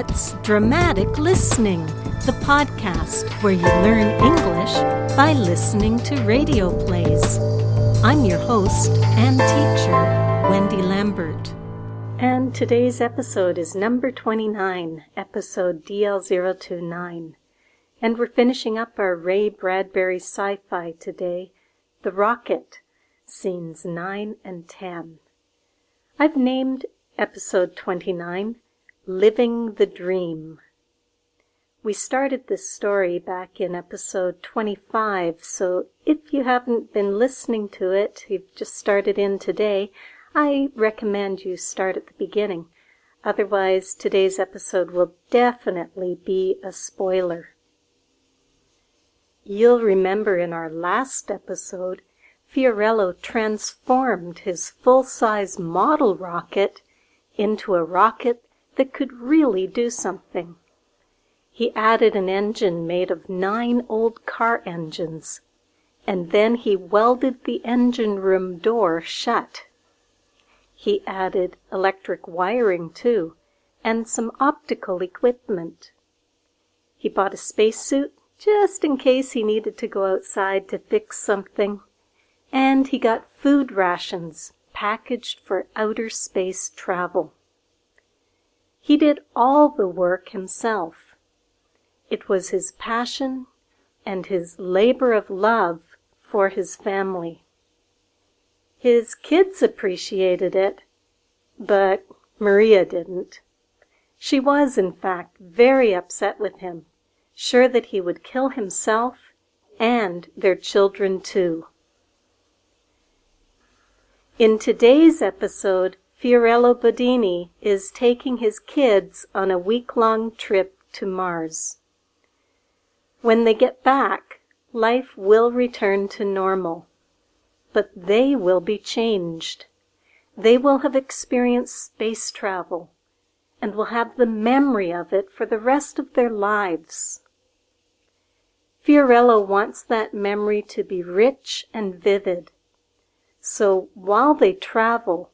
It's Dramatic Listening, the podcast where you learn English by listening to radio plays. I'm your host and teacher, Wendy Lambert. And today's episode is number 29, episode DL029. And we're finishing up our Ray Bradbury sci fi today, The Rocket, scenes 9 and 10. I've named episode 29 Living the Dream. We started this story back in episode 25, so if you haven't been listening to it, you've just started in today, I recommend you start at the beginning. Otherwise, today's episode will definitely be a spoiler. You'll remember in our last episode, Fiorello transformed his full-size model rocket into a rocket that could really do something. He added an engine made of nine old car engines, and then he welded the engine room door shut. He added electric wiring too, and some optical equipment. He bought a spacesuit just in case he needed to go outside to fix something, and he got food rations packaged for outer space travel. He did all the work himself. It was his passion and his labor of love for his family. His kids appreciated it, but Maria didn't. She was, in fact, very upset with him, sure that he would kill himself and their children too. In today's episode, Fiorello Bodoni is taking his kids on a week-long trip to Mars. When they get back, life will return to normal, but they will be changed. They will have experienced space travel and will have the memory of it for the rest of their lives. Fiorello wants that memory to be rich and vivid. So while they travel,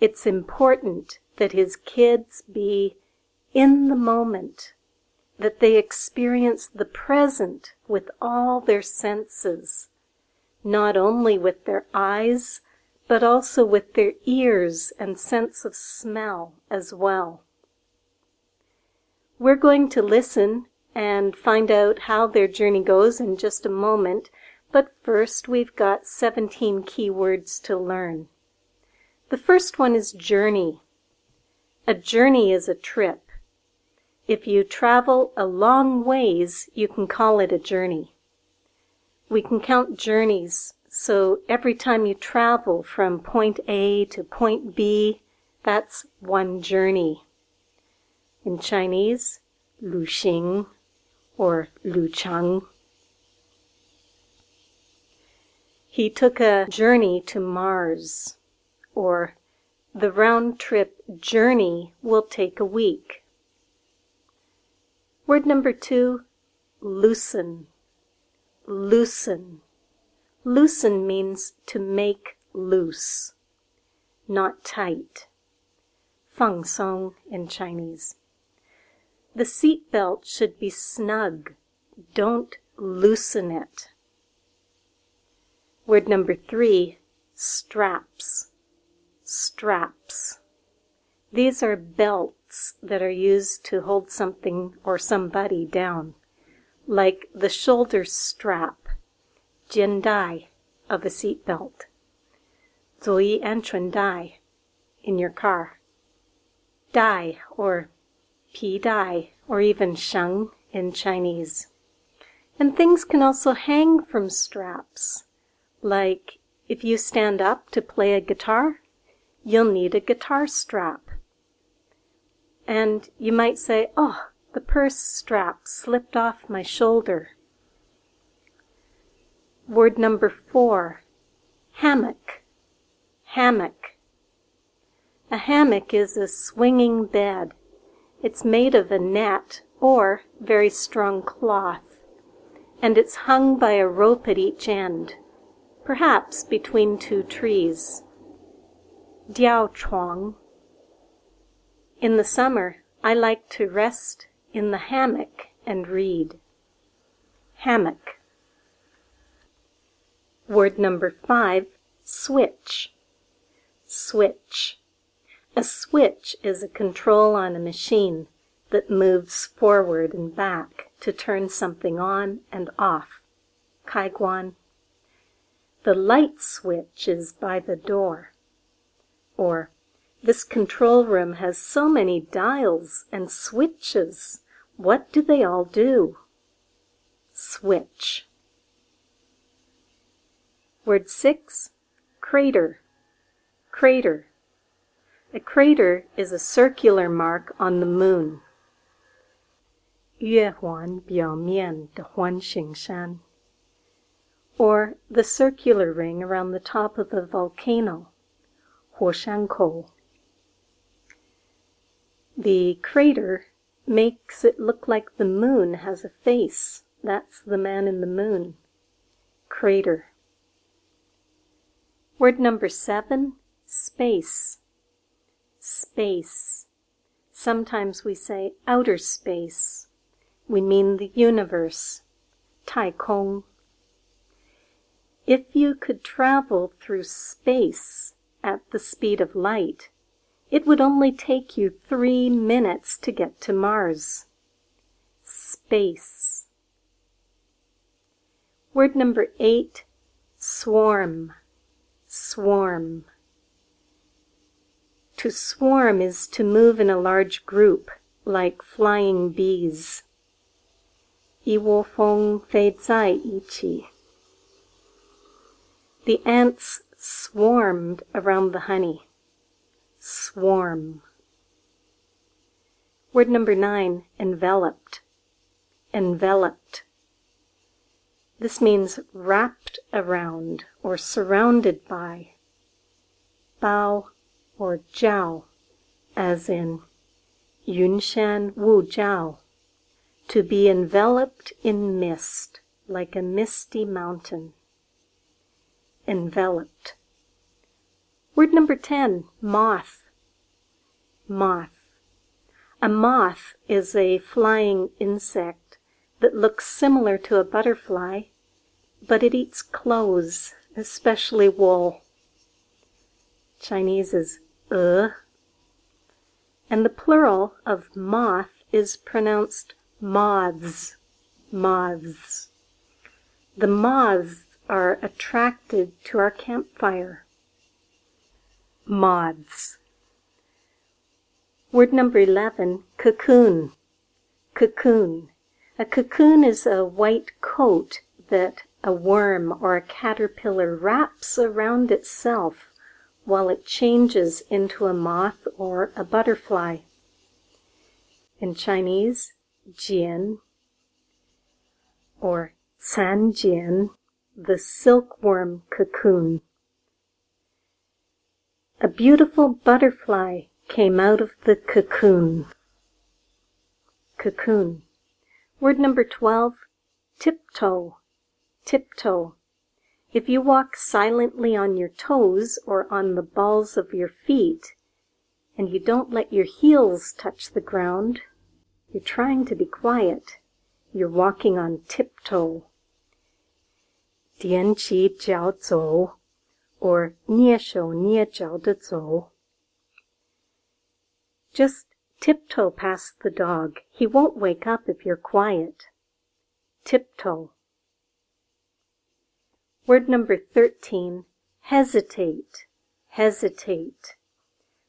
it's important that his kids be in the moment, that they experience the present with all their senses, not only with their eyes, but also with their ears and sense of smell as well. We're going to listen and find out how their journey goes in just a moment, but first we've got 17 keywords to learn. The first one is journey. A journey is a trip. If you travel a long ways, you can call it a journey. We can count journeys, so every time you travel from point A to point B, that's one journey. In Chinese, Lu Xing or Lu Chang. He took a journey to Mars or the round trip journey will take a week. Word number two, loosen. Loosen. Loosen means to make loose, not tight. Feng song in Chinese. The seat belt should be snug. Don't loosen it. Word number three, straps straps. These are belts that are used to hold something or somebody down, like the shoulder strap, jiandai, of a seat belt, zuyi anchun dai, in your car, dai or pi dai or even sheng in Chinese. And things can also hang from straps, like if you stand up to play a guitar, you'll need a guitar strap. And you might say, oh, the purse strap slipped off my shoulder. Word number four, hammock. Hammock. A hammock is a swinging bed. It's made of a net or very strong cloth, and it's hung by a rope at each end, perhaps between two trees. Diao Chuang. In the summer, I like to rest in the hammock and read. Hammock. Word number five, switch. Switch. A switch is a control on a machine that moves forward and back to turn something on and off. Kaiguan. The light switch is by the door Or, this control room has so many dials and switches. What do they all do? Switch. Word six, crater. Crater. A crater is a circular mark on the moon. 月环表面的环形山 or the circular ring around the top of the volcano, Huoshankou. The crater makes it look like the moon has a face. That's the man in the moon. Crater. Word number seven, space. Space. Sometimes we say outer space. We mean the universe. 太空 if you could travel through space at the speed of light, it would only take you three minutes to get to Mars. Space. Word number eight, swarm. Swarm. To swarm is to move in a large group, like flying bees. 一窝蜂飞在一起。the ants swarmed around the honey. Swarm. Word number nine, enveloped. Enveloped. This means wrapped around or surrounded by. Bao or jiao, as in Yunshan Wu Jiao. To be enveloped in mist, like a misty mountain enveloped. Word number 10, moth. Moth. A moth is a flying insect that looks similar to a butterfly, but it eats clothes, especially wool. Chinese is e. And the plural of moth is pronounced moths. Moths. The moths are attracted to our campfire. Moths. Word number 11, cocoon. Cocoon. A cocoon is a white coat that a worm or a caterpillar wraps around itself while it changes into a moth or a butterfly. In Chinese, jian or sanjian the silkworm cocoon. A beautiful butterfly came out of the cocoon. Cocoon. Word number 12, tiptoe. Tiptoe. If you walk silently on your toes or on the balls of your feet, and you don't let your heels touch the ground, you're trying to be quiet. You're walking on tiptoe. Dian Qi Jiao zou, or Nie Shou Nie Jiao De zou. Just tiptoe past the dog. He won't wake up if you're quiet. Tiptoe. Word number 13 hesitate. Hesitate.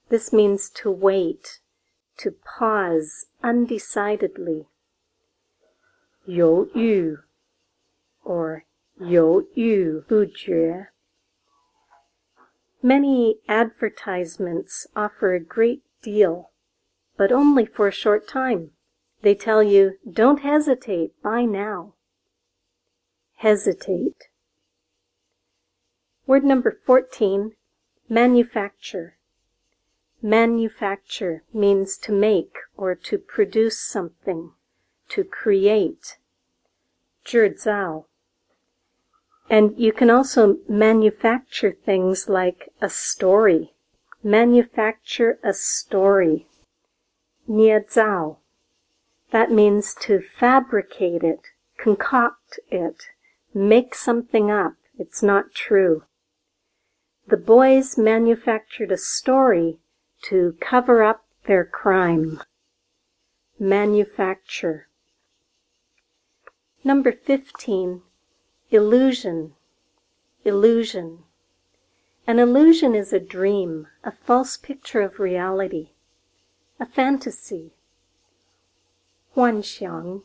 This means to wait, to pause undecidedly. Yu, or 犹豫不决. Many advertisements offer a great deal, but only for a short time. They tell you, don't hesitate, buy now. Hesitate. Word number 14, manufacture. Manufacture means to make or to produce something, to create. 制造 and you can also manufacture things like a story. Manufacture a story. 捏造. That means to fabricate it, concoct it, make something up. It's not true. The boys manufactured a story to cover up their crime. Manufacture. Number 15. Illusion. Illusion. An illusion is a dream, a false picture of reality, a fantasy. Huanxiang.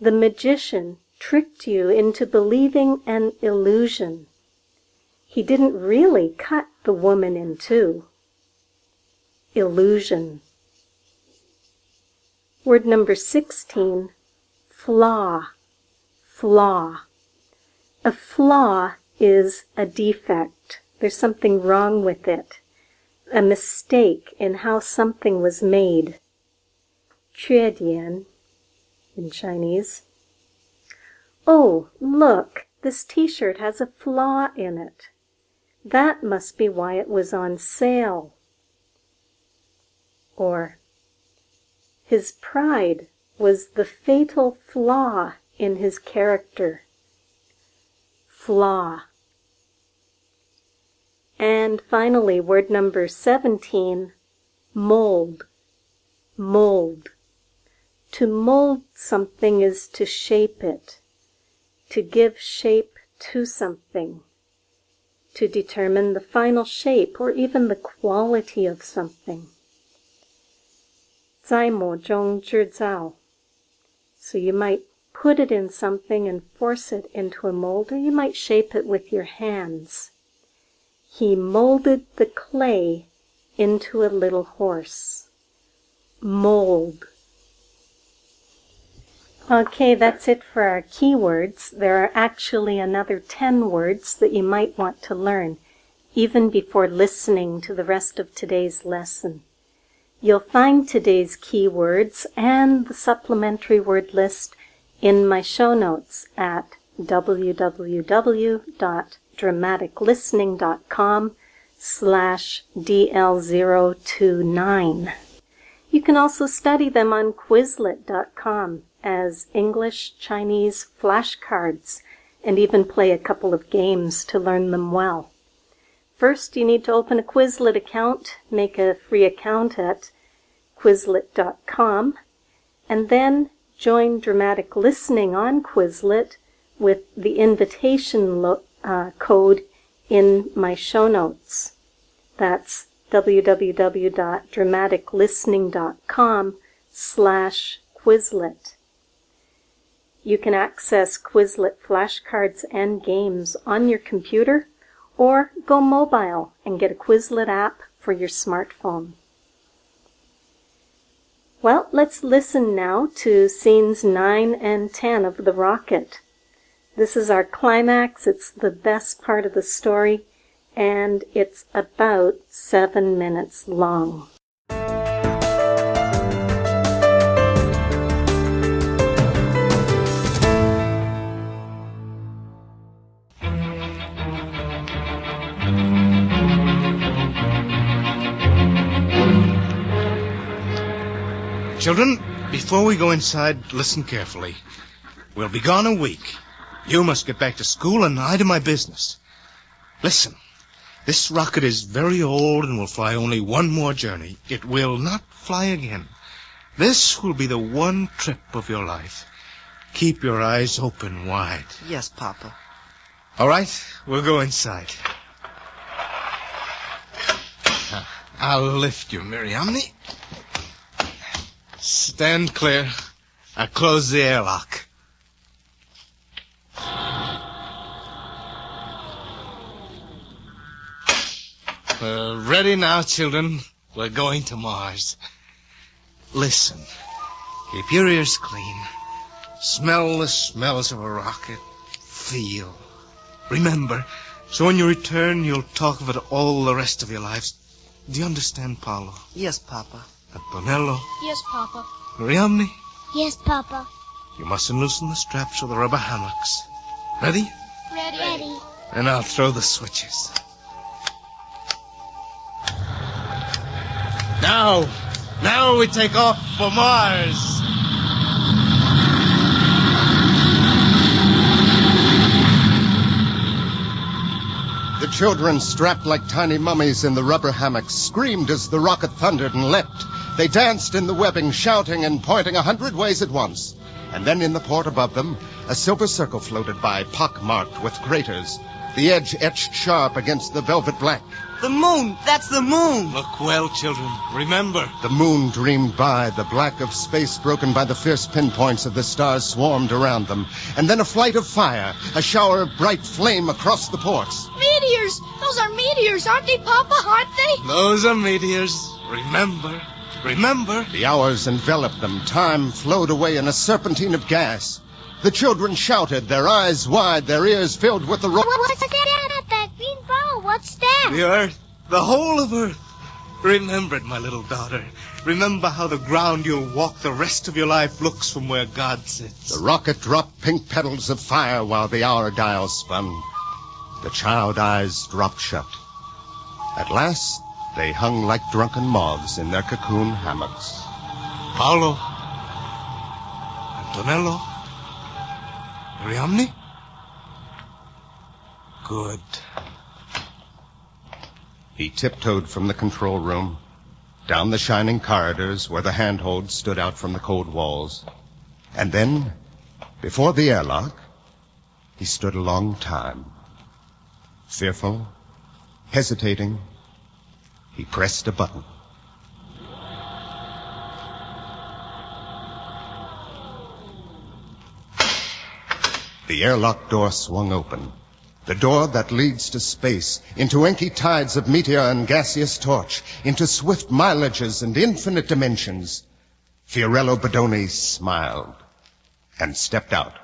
The magician tricked you into believing an illusion. He didn't really cut the woman in two. Illusion. Word number 16, flaw. Flaw. A flaw is a defect. There's something wrong with it. A mistake in how something was made. 缺点 in Chinese. Oh, look, this t-shirt has a flaw in it. That must be why it was on sale. Or, his pride was the fatal flaw in his character. Flaw. And finally, word number 17, mold. Mold. To mold something is to shape it, to give shape to something, to determine the final shape or even the quality of something. 在模中制造. So you might put it in something and force it into a mold, or you might shape it with your hands. He molded the clay into a little horse. Mold. Okay, that's it for our keywords. There are actually another 10 words that you might want to learn, even before listening to the rest of today's lesson. You'll find today's keywords and the supplementary word list in my show notes at www.dramaticlistening.com slash DL029. You can also study them on Quizlet.com as English Chinese flashcards and even play a couple of games to learn them well. First, you need to open a Quizlet account, make a free account at Quizlet.com, and then join Dramatic Listening on Quizlet with the invitation lo- uh, code in my show notes. That's www.dramaticlistening.com slash Quizlet. You can access Quizlet flashcards and games on your computer or go mobile and get a Quizlet app for your smartphone. Well, let's listen now to scenes 9 and 10 of The Rocket. This is our climax. It's the best part of the story, and it's about seven minutes long. Children, before we go inside, listen carefully. We'll be gone a week. You must get back to school and I to my business. Listen, this rocket is very old and will fly only one more journey. It will not fly again. This will be the one trip of your life. Keep your eyes open wide. Yes, Papa. All right, we'll go inside. I'll lift you, Miriamne. Stand clear. I close the airlock. We're ready now, children. We're going to Mars. Listen. Keep your ears clean. Smell the smells of a rocket. Feel. Remember. So when you return, you'll talk of it all the rest of your lives. Do you understand, Paolo? Yes, Papa. Antonello? Yes, Papa. Miriamne? Yes, Papa. You mustn't loosen the straps or the rubber hammocks. Ready? Ready. Ready. And I'll throw the switches. Now, Now we take off for Mars. The children, strapped like tiny mummies in the rubber hammocks, screamed as the rocket thundered and leapt. They danced in the webbing, shouting and pointing a hundred ways at once. And then in the port above them, a silver circle floated by, pock-marked with craters, the edge etched sharp against the velvet black. The moon! That's the moon! Look well, children. Remember. The moon dreamed by, the black of space broken by the fierce pinpoints of the stars swarmed around them. And then a flight of fire, a shower of bright flame across the ports. Meteors! Those are meteors, aren't they, Papa? Aren't they? Those are meteors. Remember. Remember. The hours enveloped them. Time flowed away in a serpentine of gas. The children shouted, their eyes wide, their ears filled with the roar. What's that? Down at that green ball? What's that? The earth. The whole of earth. Remember it, my little daughter. Remember how the ground you'll walk the rest of your life looks from where God sits. The rocket dropped pink petals of fire while the hour dial spun. The child eyes dropped shut. At last, they hung like drunken moths in their cocoon hammocks. Paolo. Antonello. Ariamne? Good. He tiptoed from the control room, down the shining corridors where the handholds stood out from the cold walls. And then, before the airlock, he stood a long time. Fearful, hesitating, he pressed a button. The airlock door swung open. The door that leads to space, into inky tides of meteor and gaseous torch, into swift mileages and infinite dimensions. Fiorello Bodoni smiled and stepped out.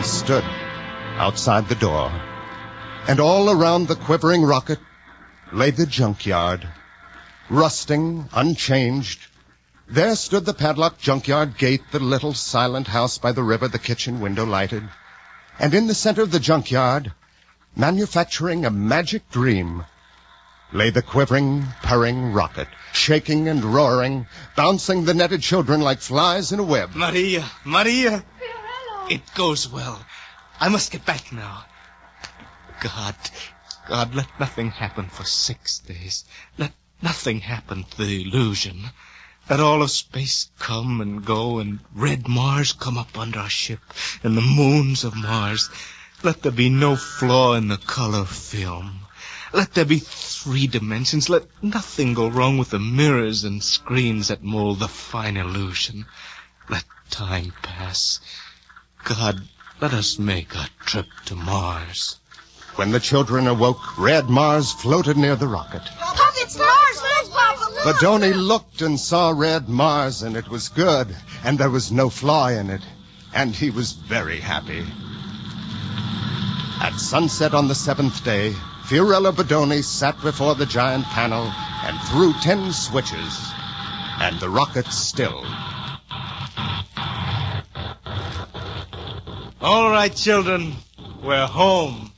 He stood outside the door, and all around the quivering rocket lay the junkyard, rusting, unchanged. There stood the padlocked junkyard gate, the little silent house by the river, the kitchen window lighted. And in the center of the junkyard, manufacturing a magic dream, lay the quivering, purring rocket, shaking and roaring, bouncing the netted children like flies in a web. Maria, Maria. It goes well. I must get back now. God, God, let nothing happen for six days. Let nothing happen to the illusion. Let all of space come and go and red Mars come up under our ship and the moons of Mars. Let there be no flaw in the color film. Let there be three dimensions. Let nothing go wrong with the mirrors and screens that mold the fine illusion. Let time pass. God, let us make a trip to Mars. When the children awoke, red Mars floated near the rocket. Papa, it's Mars! Look, Papa, look! Bodoni looked and saw red Mars, and it was good, and there was no flaw in it, and he was very happy. At sunset on the seventh day, Fiorello Bodoni sat before the giant panel and threw ten switches, and the rocket stilled. All right, children. We're home.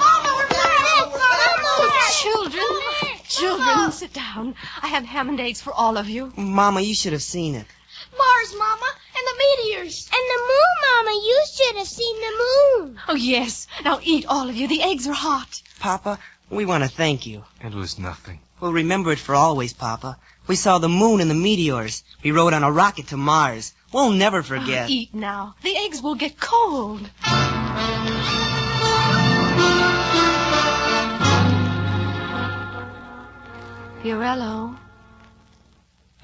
Mama. Children, children, sit down. I have ham and eggs for all of you. Mama, you should have seen it. Mars, Mama, and the meteors. And the moon, Mama. You should have seen the moon. Oh, yes. Now eat, all of you. The eggs are hot. Papa, we want to thank you. It was nothing. We'll remember it for always, Papa. We saw the moon and the meteors. We rode on a rocket to Mars. We'll never forget. Oh, eat now. The eggs will get cold. Fiorello,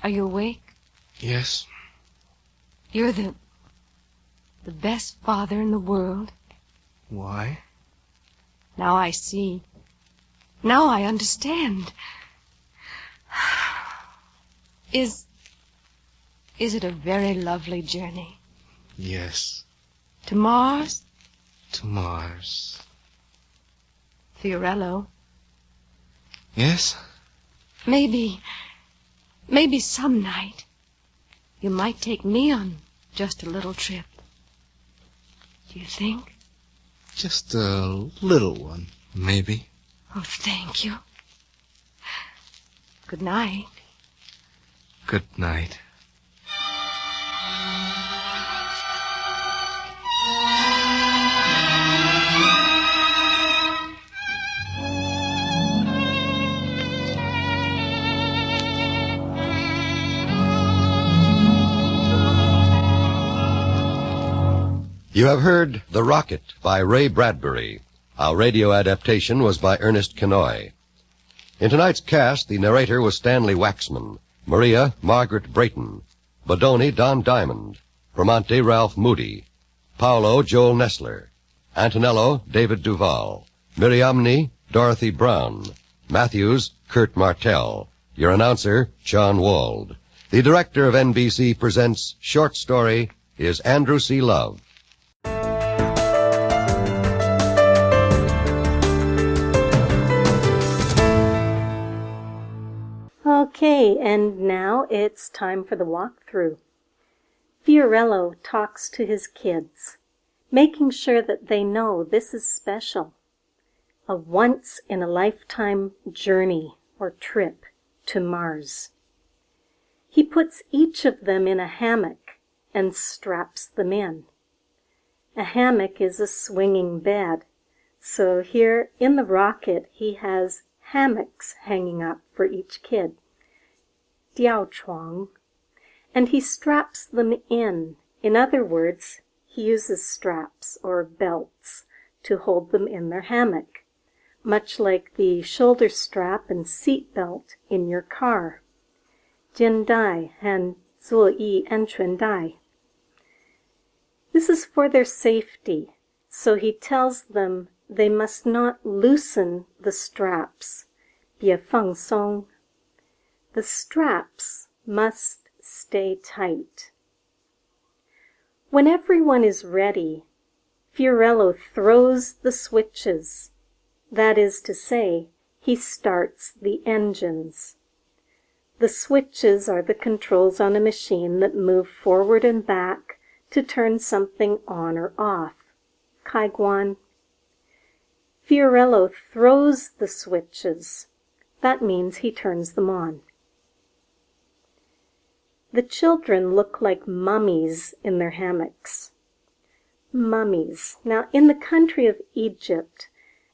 are you awake? Yes. You're the the best father in the world. Why? Now I see. Now I understand. Is is it a very lovely journey Yes. to Mars, To Mars. Fiorello? Yes? Maybe, maybe some night you might take me on just a little trip. Do you think? Just a little one, maybe. Oh, thank you. Good night. Good night. You have heard The Rocket by Ray Bradbury. Our radio adaptation was by Ernest Kinoy. In tonight's cast, the narrator was Stanley Waxman, Maria Margaret Brayton, Bodoni Don Diamond, Bramante Ralph Moody, Paolo Joel Nessler, Antonello David Duval, Miriamne Dorothy Brown, Matthews Kurt Martell, your announcer John Wald. The director of NBC presents short story is Andrew C. Love. Okay, and now it's time for the walkthrough. Fiorello talks to his kids, making sure that they know this is special. A once in a lifetime journey or trip to Mars. He puts each of them in a hammock and straps them in. A hammock is a swinging bed, so here in the rocket he has hammocks hanging up for each kid. Diao chuang. And he straps them in. In other words, he uses straps or belts to hold them in their hammock, much like the shoulder strap and seat belt in your car. Jian dai and zuo yi anquan dai. This is for their safety, so he tells them they must not loosen the straps. 别放松. the straps must stay tight. When everyone is ready, Fiorello throws the switches. That is to say, he starts the engines. The switches are the controls on a machine that move forward and back to turn something on or off. Kaiguan. Fiorello throws the switches. That means he turns them on. The children look like mummies in their hammocks. Mummies. Now, in the country of Egypt,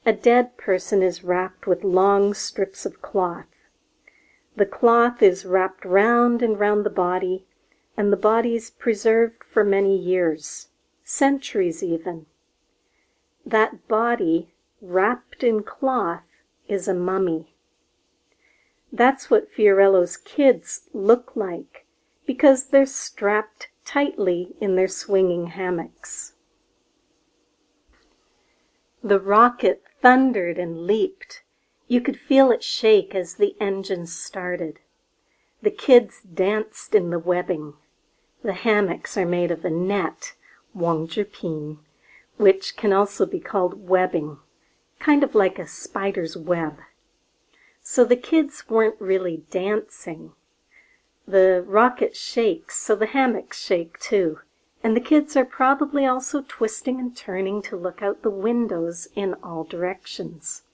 a dead person is wrapped with long strips of cloth. The cloth is wrapped round and round the body, and the body is preserved for many years, centuries even. That body, wrapped in cloth, is a mummy. That's what Fiorello's kids look like because they're strapped tightly in their swinging hammocks. The rocket thundered and leaped. You could feel it shake as the engines started. The kids danced in the webbing. The hammocks are made of a net, wangzhiping, which can also be called webbing, kind of like a spider's web. So the kids weren't really dancing. The rocket shakes, so the hammocks shake too. And the kids are probably also twisting and turning to look out the windows in all directions.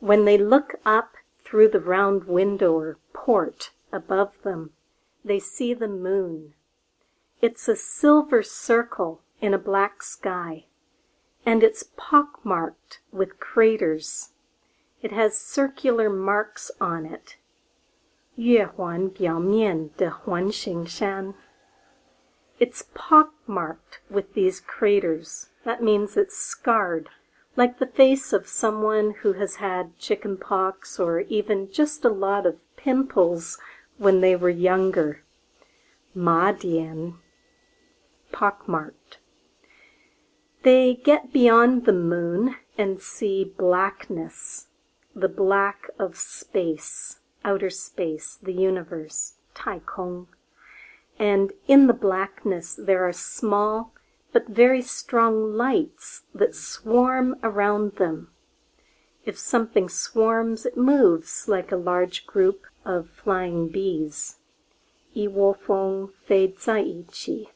When they look up through the round window or port above them, they see the moon. It's a silver circle in a black sky, and it's pockmarked with craters. It has circular marks on it. 月环表面的环形山. It's pockmarked with these craters. That means it's scarred, like the face of someone who has had chicken pox or even just a lot of pimples when they were younger. Ma Dian, pockmarked. They get beyond the moon and see blackness the black of space, outer space, the universe, Tai Kong. And in the blackness, there are small but very strong lights that swarm around them. If something swarms, it moves like a large group of flying bees. Yi wo feng fei zai qi.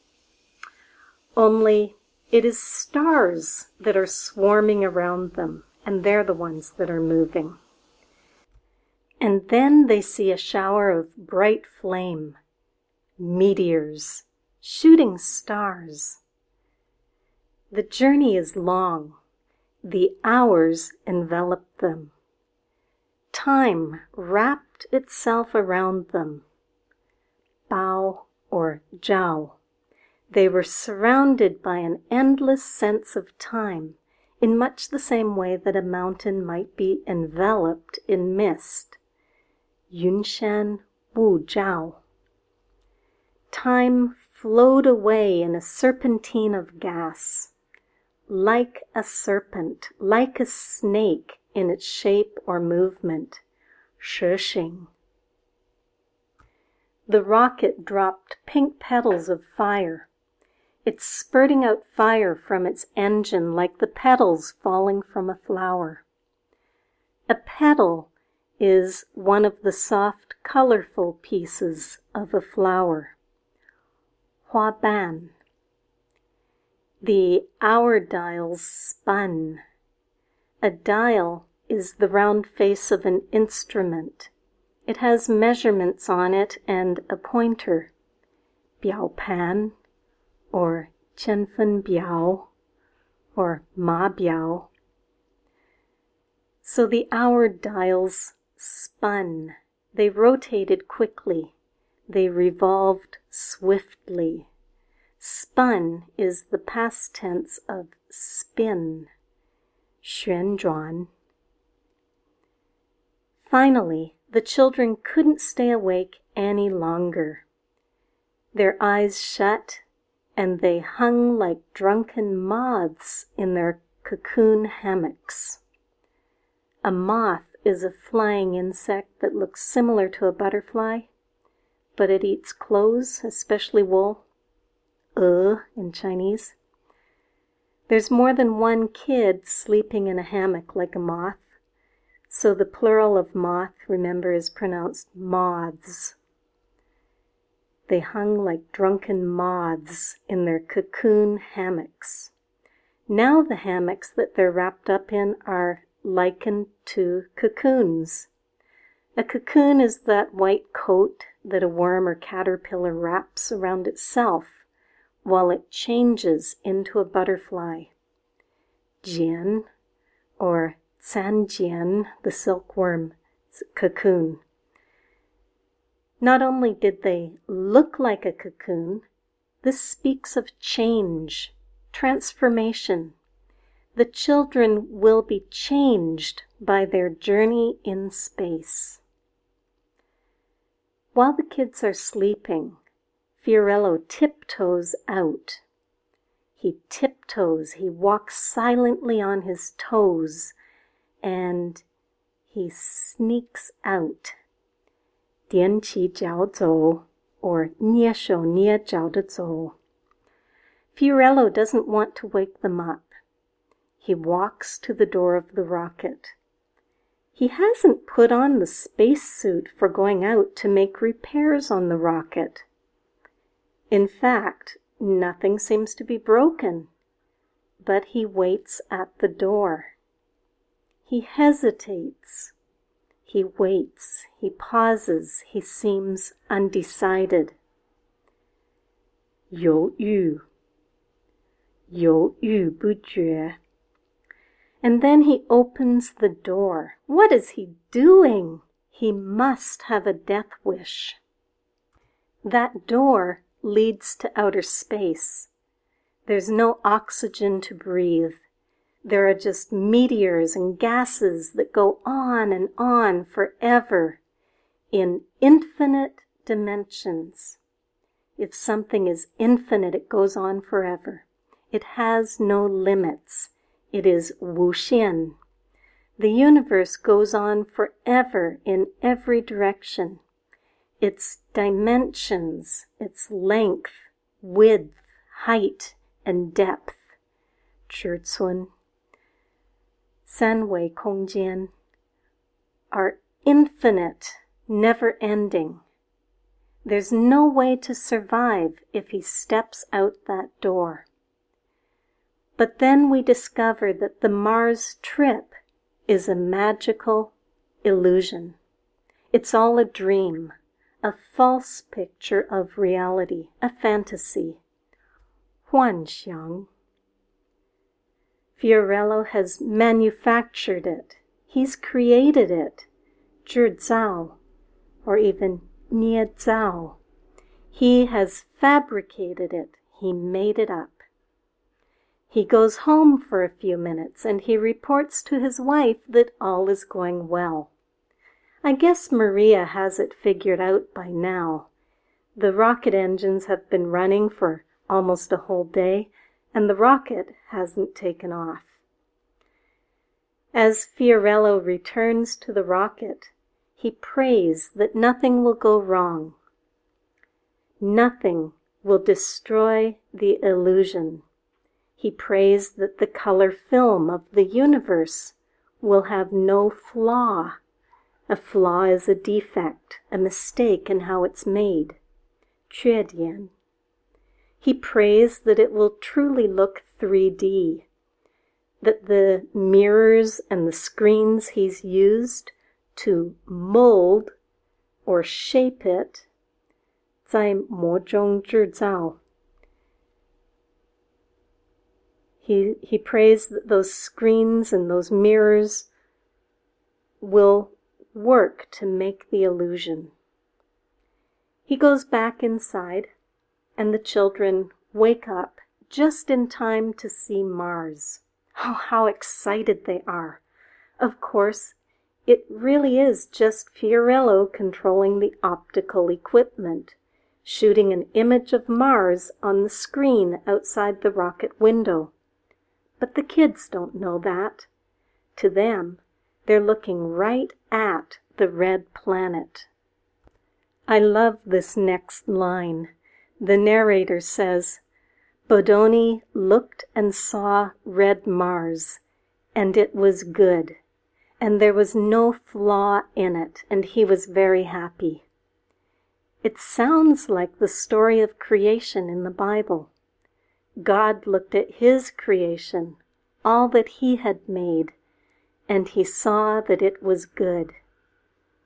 Only it is stars that are swarming around them, and they're the ones that are moving. And then they see a shower of bright flame, meteors, shooting stars. The journey is long. The hours envelop them. Time wrapped itself around them. Bao or Zhao. They were surrounded by an endless sense of time, in much the same way that a mountain might be enveloped in mist. Yunshan Wu Zhao. Time flowed away in a serpentine of gas, like a serpent, like a snake in its shape or movement. Shixing. The rocket dropped pink petals of fire. It's spurting out fire from its engine like the petals falling from a flower. A petal is one of the soft, colorful pieces of a flower. Hua ban. The hour dials spun. A dial is the round face of an instrument. It has measurements on it and a pointer. Biao pan, or Qianfen Biao, or Ma Biao. So the hour dials spun. They rotated quickly. They revolved swiftly. Spun is the past tense of spin. 旋转. Finally, the children couldn't stay awake any longer. Their eyes shut, and they hung like drunken moths in their cocoon hammocks. A moth is a flying insect that looks similar to a butterfly, but it eats clothes, especially wool. Uh, in Chinese. There's more than one kid sleeping in a hammock like a moth, so the plural of moth, remember, is pronounced moths. They hung like drunken moths in their cocoon hammocks. Now the hammocks that they're wrapped up in are likened to cocoons. A cocoon is that white coat that a worm or caterpillar wraps around itself while it changes into a butterfly. Jian, or Sanjian, the silkworm cocoon. Not only did they look like a cocoon, this speaks of change, transformation The children will be changed by their journey in space. While the kids are sleeping, Fiorello tiptoes out. He tiptoes, he walks silently on his toes, and he sneaks out. 踮起脚走 or 蹑手蹑脚的走. Fiorello doesn't want to wake them up. He walks to the door of the rocket. He hasn't put on the spacesuit for going out to make repairs on the rocket. In fact, nothing seems to be broken, but he waits at the door. He hesitates. He waits. He pauses. He seems undecided. 犹豫,犹豫不决. And then he opens the door. What is he doing? He must have a death wish. That door leads to outer space. There's no oxygen to breathe. There are just meteors and gases that go on and on forever in infinite dimensions. If something is infinite, it goes on forever. It has no limits. It is wuxian. The universe goes on forever in every direction. Its dimensions, its length, width, height, and depth. Zhicun, Sanwei Kongjian, are infinite, never ending. There's no way to survive if he steps out that door. But then we discover that the Mars trip is a magical illusion. It's all a dream, a false picture of reality, a fantasy. Huanxiang. Fiorello has manufactured it. He's created it. Zhizhao, or even Niezhao. He has fabricated it. He made it up. He goes home for a few minutes and he reports to his wife that all is going well. I guess Maria has it figured out by now. The rocket engines have been running for almost a whole day and the rocket hasn't taken off. As Fiorello returns to the rocket, he prays that nothing will go wrong. Nothing will destroy the illusion. He prays that the color film of the universe will have no flaw. A flaw is a defect, a mistake in how it's made. 缺点. He prays that it will truly look 3D, that the mirrors and the screens he's used to mold or shape it 在模中制造 he, he prays that those screens and those mirrors will work to make the illusion. He goes back inside, and the children wake up just in time to see Mars. Oh, how excited they are! Of course, it really is just Fiorello controlling the optical equipment, shooting an image of Mars on the screen outside the rocket window. But the kids don't know that. To them, they're looking right at the red planet. I love this next line. The narrator says, Bodoni looked and saw red Mars, and it was good, and there was no flaw in it, and he was very happy. It sounds like the story of creation in the Bible. God looked at his creation, all that he had made, and he saw that it was good.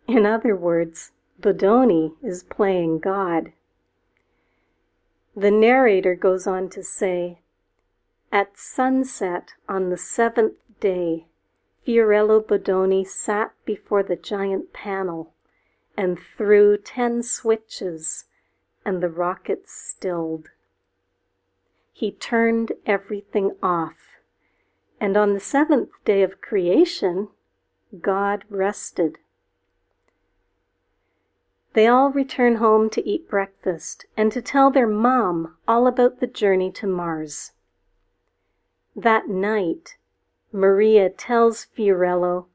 In other words, Bodoni is playing God. The narrator goes on to say, At sunset on the seventh day, Fiorello Bodoni sat before the giant panel and threw ten switches, and the rockets stilled. He turned everything off. And on the seventh day of creation, God rested. They all return home to eat breakfast and to tell their mom all about the journey to Mars. That night, Maria tells Fiorello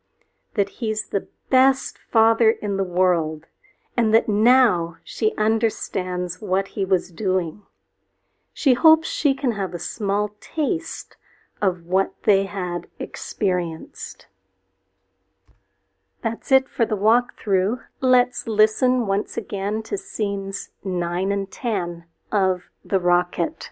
that he's the best father in the world and that now she understands what he was doing. She hopes she can have a small taste of what they had experienced. That's it for the walkthrough. Let's listen once again to scenes 9 and 10 of The Rocket.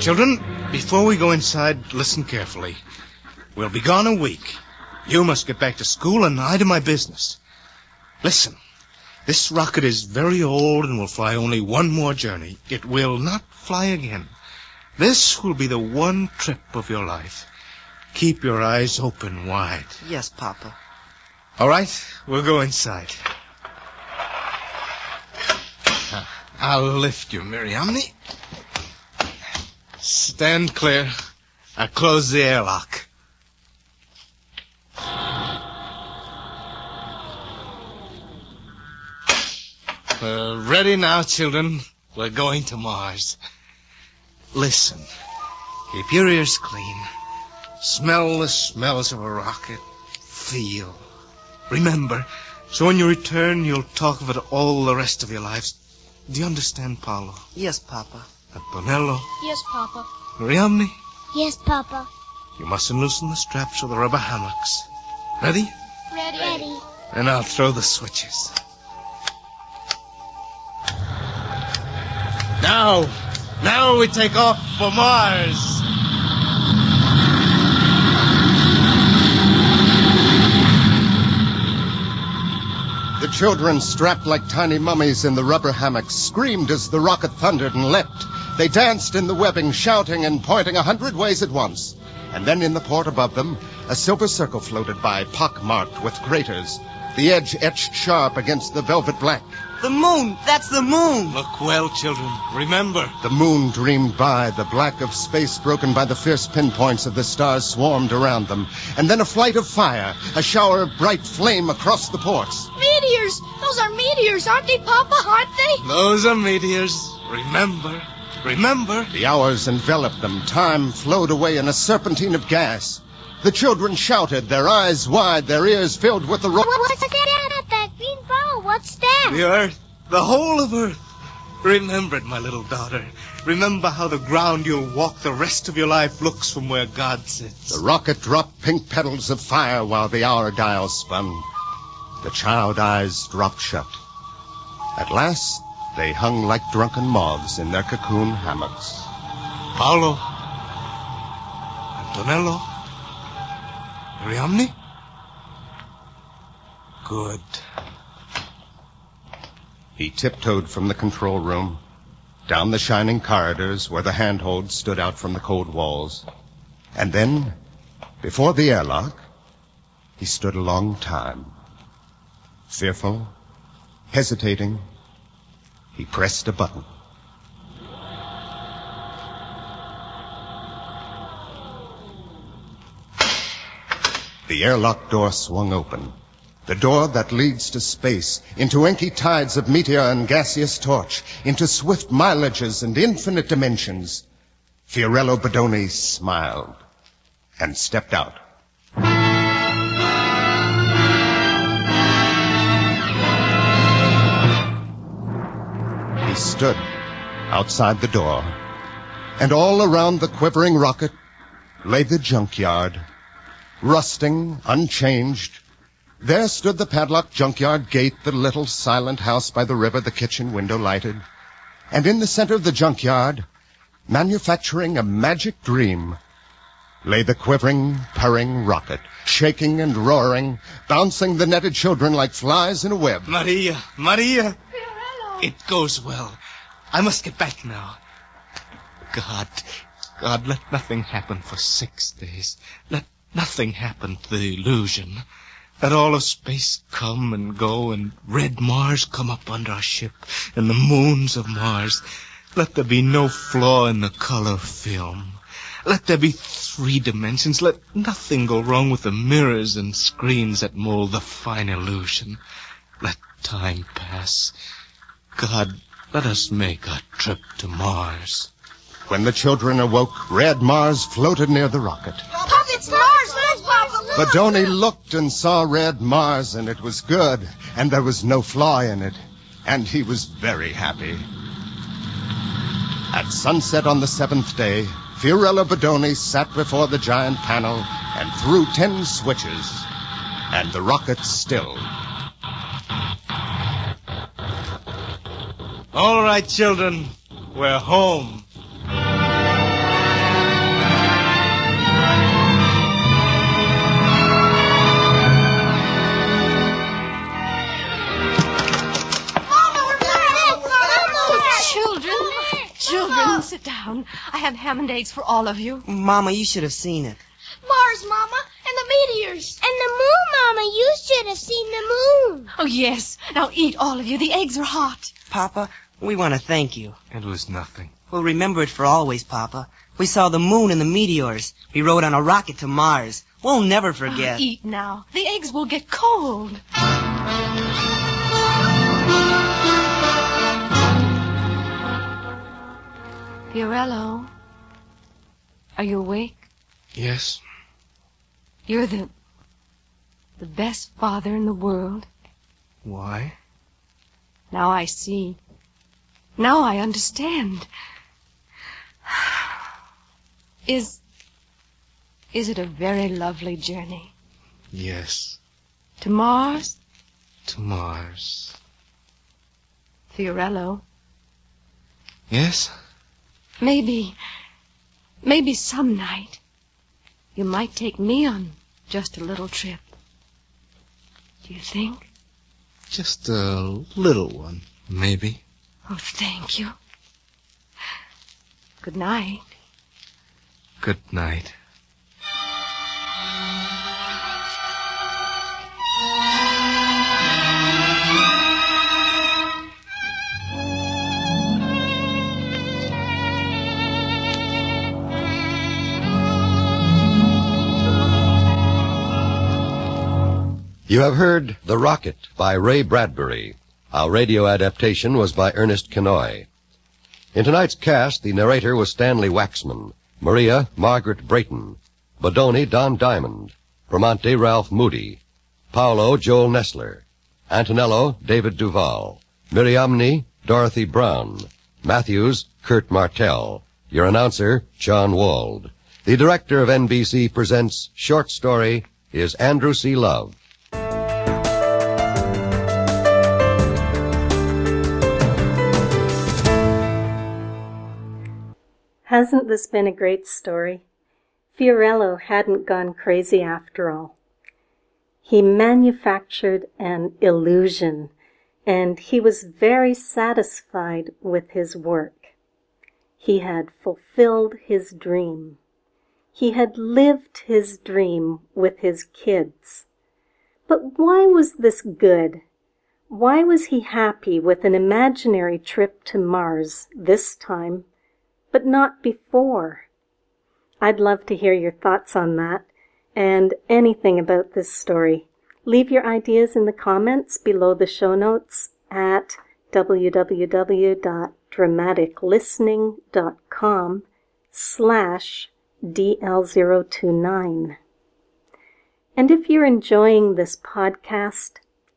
Children, before we go inside, listen carefully. We'll be gone a week. You must get back to school and I to my business. Listen, this rocket is very old and will fly only one more journey. It will not fly again. This will be the one trip of your life. Keep your eyes open wide. Yes, Papa. All right, we'll go inside. Uh, I'll lift you, Miriamne. Stand clear. I close the airlock. We're ready now, children. We're going to Mars. Listen. Keep your ears clean. Smell the smells of a rocket. Feel. Remember. So when you return, you'll talk of it all the rest of your lives. Do you understand, Paolo? Yes, Papa. Antonello? Yes, Papa. Miriamne? Yes, Papa. You mustn't loosen the straps of the rubber hammocks. Ready? Ready. Ready. And I'll throw the switches. Now, now we take off for Mars. The children, strapped like tiny mummies in the rubber hammocks, screamed as the rocket thundered and leapt. They danced in the webbing, shouting and pointing a hundred ways at once. And then in the port above them, a silver circle floated by, pockmarked with craters, the edge etched sharp against the velvet black. The moon! That's the moon! Look well, children. Remember. The moon dreamed by, the black of space broken by the fierce pinpoints of the stars swarmed around them. And then a flight of fire, a shower of bright flame across the ports. Meteors! Those are meteors, aren't they, Papa? Aren't they? Those are meteors. Remember. Remember. The hours enveloped them. Time flowed away in a serpentine of gas. The children shouted, their eyes wide, their ears filled with the ro- What's that? That green ball. What's that? The earth. The whole of earth. Remember it, my little daughter. Remember how the ground you'll walk the rest of your life looks from where God sits. The rocket dropped pink petals of fire while the hour dial spun. The child eyes dropped shut. At last, they hung like drunken moths in their cocoon hammocks. Paolo. Antonello. Miriamne? Good. He tiptoed from the control room, down the shining corridors where the handholds stood out from the cold walls. And then, before the airlock, he stood a long time. Fearful, hesitating, he pressed a button. The airlock door swung open. The door that leads to space, into inky tides of meteor and gaseous torch, into swift mileages and infinite dimensions. Fiorello Bodoni smiled and stepped out. He stood outside the door, and all around the quivering rocket lay the junkyard, rusting, unchanged. There stood the padlocked junkyard gate, the little silent house by the river, the kitchen window lighted. And in the center of the junkyard, manufacturing a magic dream, lay the quivering, purring rocket, shaking and roaring, bouncing the netted children like flies in a web. Maria, Maria. It goes well. I must get back now. God, God, let nothing happen for six days. Let nothing happen to the illusion. Let all of space come and go and red Mars come up under our ship and the moons of Mars. Let there be no flaw in the color film. Let there be three dimensions. Let nothing go wrong with the mirrors and screens that mold the fine illusion. Let time pass. God, let us make a trip to Mars. When the children awoke, red Mars floated near the rocket. Papa, it's Mars. Look, Papa, look. Bodoni looked and saw red Mars, and it was good, and there was no flaw in it, and he was very happy. At sunset on the seventh day, Fiorello Bodoni sat before the giant panel and threw ten switches, and the rocket stilled. All right, children. We're home. Mama, we're going home! Oh, children, children, sit down. I have ham and eggs for all of you. Mama, you should have seen it. Mars, Mama, and the meteors. And the moon, Mama. You should have seen the moon. Oh, yes. Now eat, all of you. The eggs are hot. Papa, we want to thank you. It was nothing. We'll remember it for always, Papa. We saw the moon and the meteors. We rode on a rocket to Mars. We'll never forget. Eat now. The eggs will get cold. Fiorello, are you awake? Yes. You're the. the best father in the world. Why? Now I see. Now I understand. Is. is it a very lovely journey? Yes. To Mars? To Mars. Fiorello. Yes? Maybe. maybe some night. You might take me on just a little trip. Do you think? Just a little one, maybe. Oh, thank you. Good night. Good night. You have heard The Rocket by Ray Bradbury. Our radio adaptation was by Ernest Kinoy. In tonight's cast, the narrator was Stanley Waxman, Maria Margaret Brayton, Bodoni Don Diamond, Bramante Ralph Moody, Paolo Joel Nessler, Antonello David Duval, Miriamne Dorothy Brown, Matthews Kurt Martell, your announcer John Wald. The director of NBC presents short story is Andrew C. Love. Hasn't this been a great story? Fiorello hadn't gone crazy after all. He manufactured an illusion, and he was very satisfied with his work. He had fulfilled his dream. He had lived his dream with his kids. But why was this good? Why was he happy with an imaginary trip to Mars this time, but not before? I'd love to hear your thoughts on that and anything about this story. Leave your ideas in the comments below the show notes at www.dramaticlistening.com slash DL029. And if you're enjoying this podcast,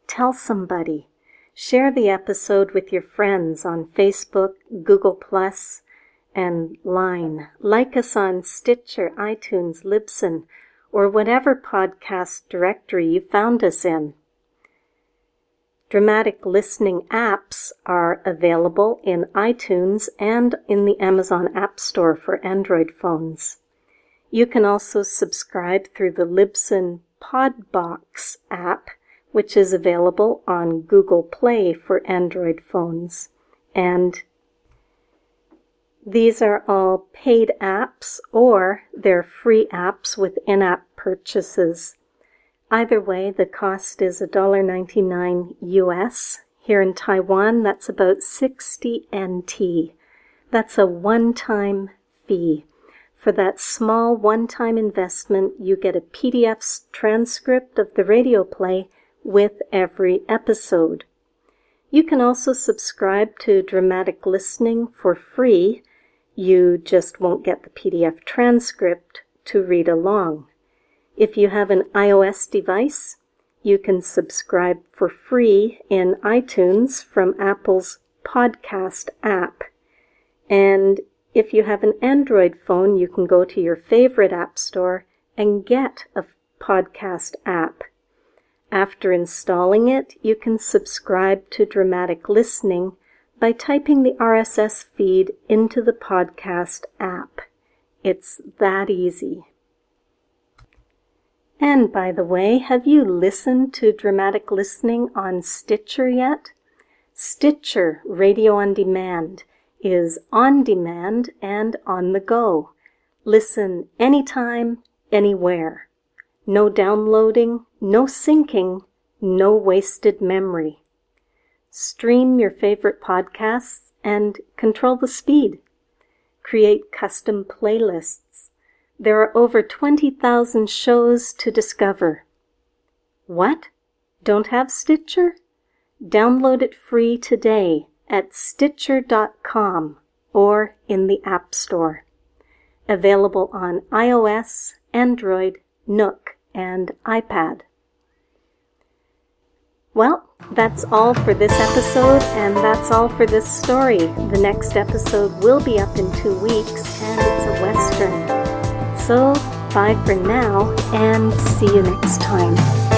tell somebody. Share the episode with your friends on Facebook, Google Plus, and Line. Like us on Stitcher, iTunes, Libsyn, or whatever podcast directory you found us in. Dramatic listening apps are available in iTunes and in the Amazon App Store for Android phones. You can also subscribe through the Libsyn Podbox app, which is available on Google Play for Android phones. And these are all paid apps or they're free apps with in-app purchases. Either way, the cost is $1.99 US. Here in Taiwan, that's about 60 NT. That's a one-time fee. For that small one-time investment, you get a PDF transcript of the radio play with every episode. You can also subscribe to Dramatic Listening for free. You just won't get the PDF transcript to read along. If you have an iOS device, you can subscribe for free in iTunes from Apple's podcast app. And if you have an Android phone, you can go to your favorite app store and get a podcast app. After installing it, you can subscribe to Dramatic Listening by typing the RSS feed into the podcast app. It's that easy. And by the way, have you listened to Dramatic Listening on Stitcher yet? Stitcher Radio on Demand is on demand and on the go. Listen anytime, anywhere. No downloading, no syncing, no wasted memory. Stream your favorite podcasts and control the speed. Create custom playlists. There are over 20,000 shows to discover. What? Don't have Stitcher? Download it free today at Stitcher.com or in the App Store. Available on iOS, Android, Nook, and iPad. Well, that's all for this episode, and that's all for this story. The next episode will be up in two weeks, and it's a Western. So, bye for now, and see you next time.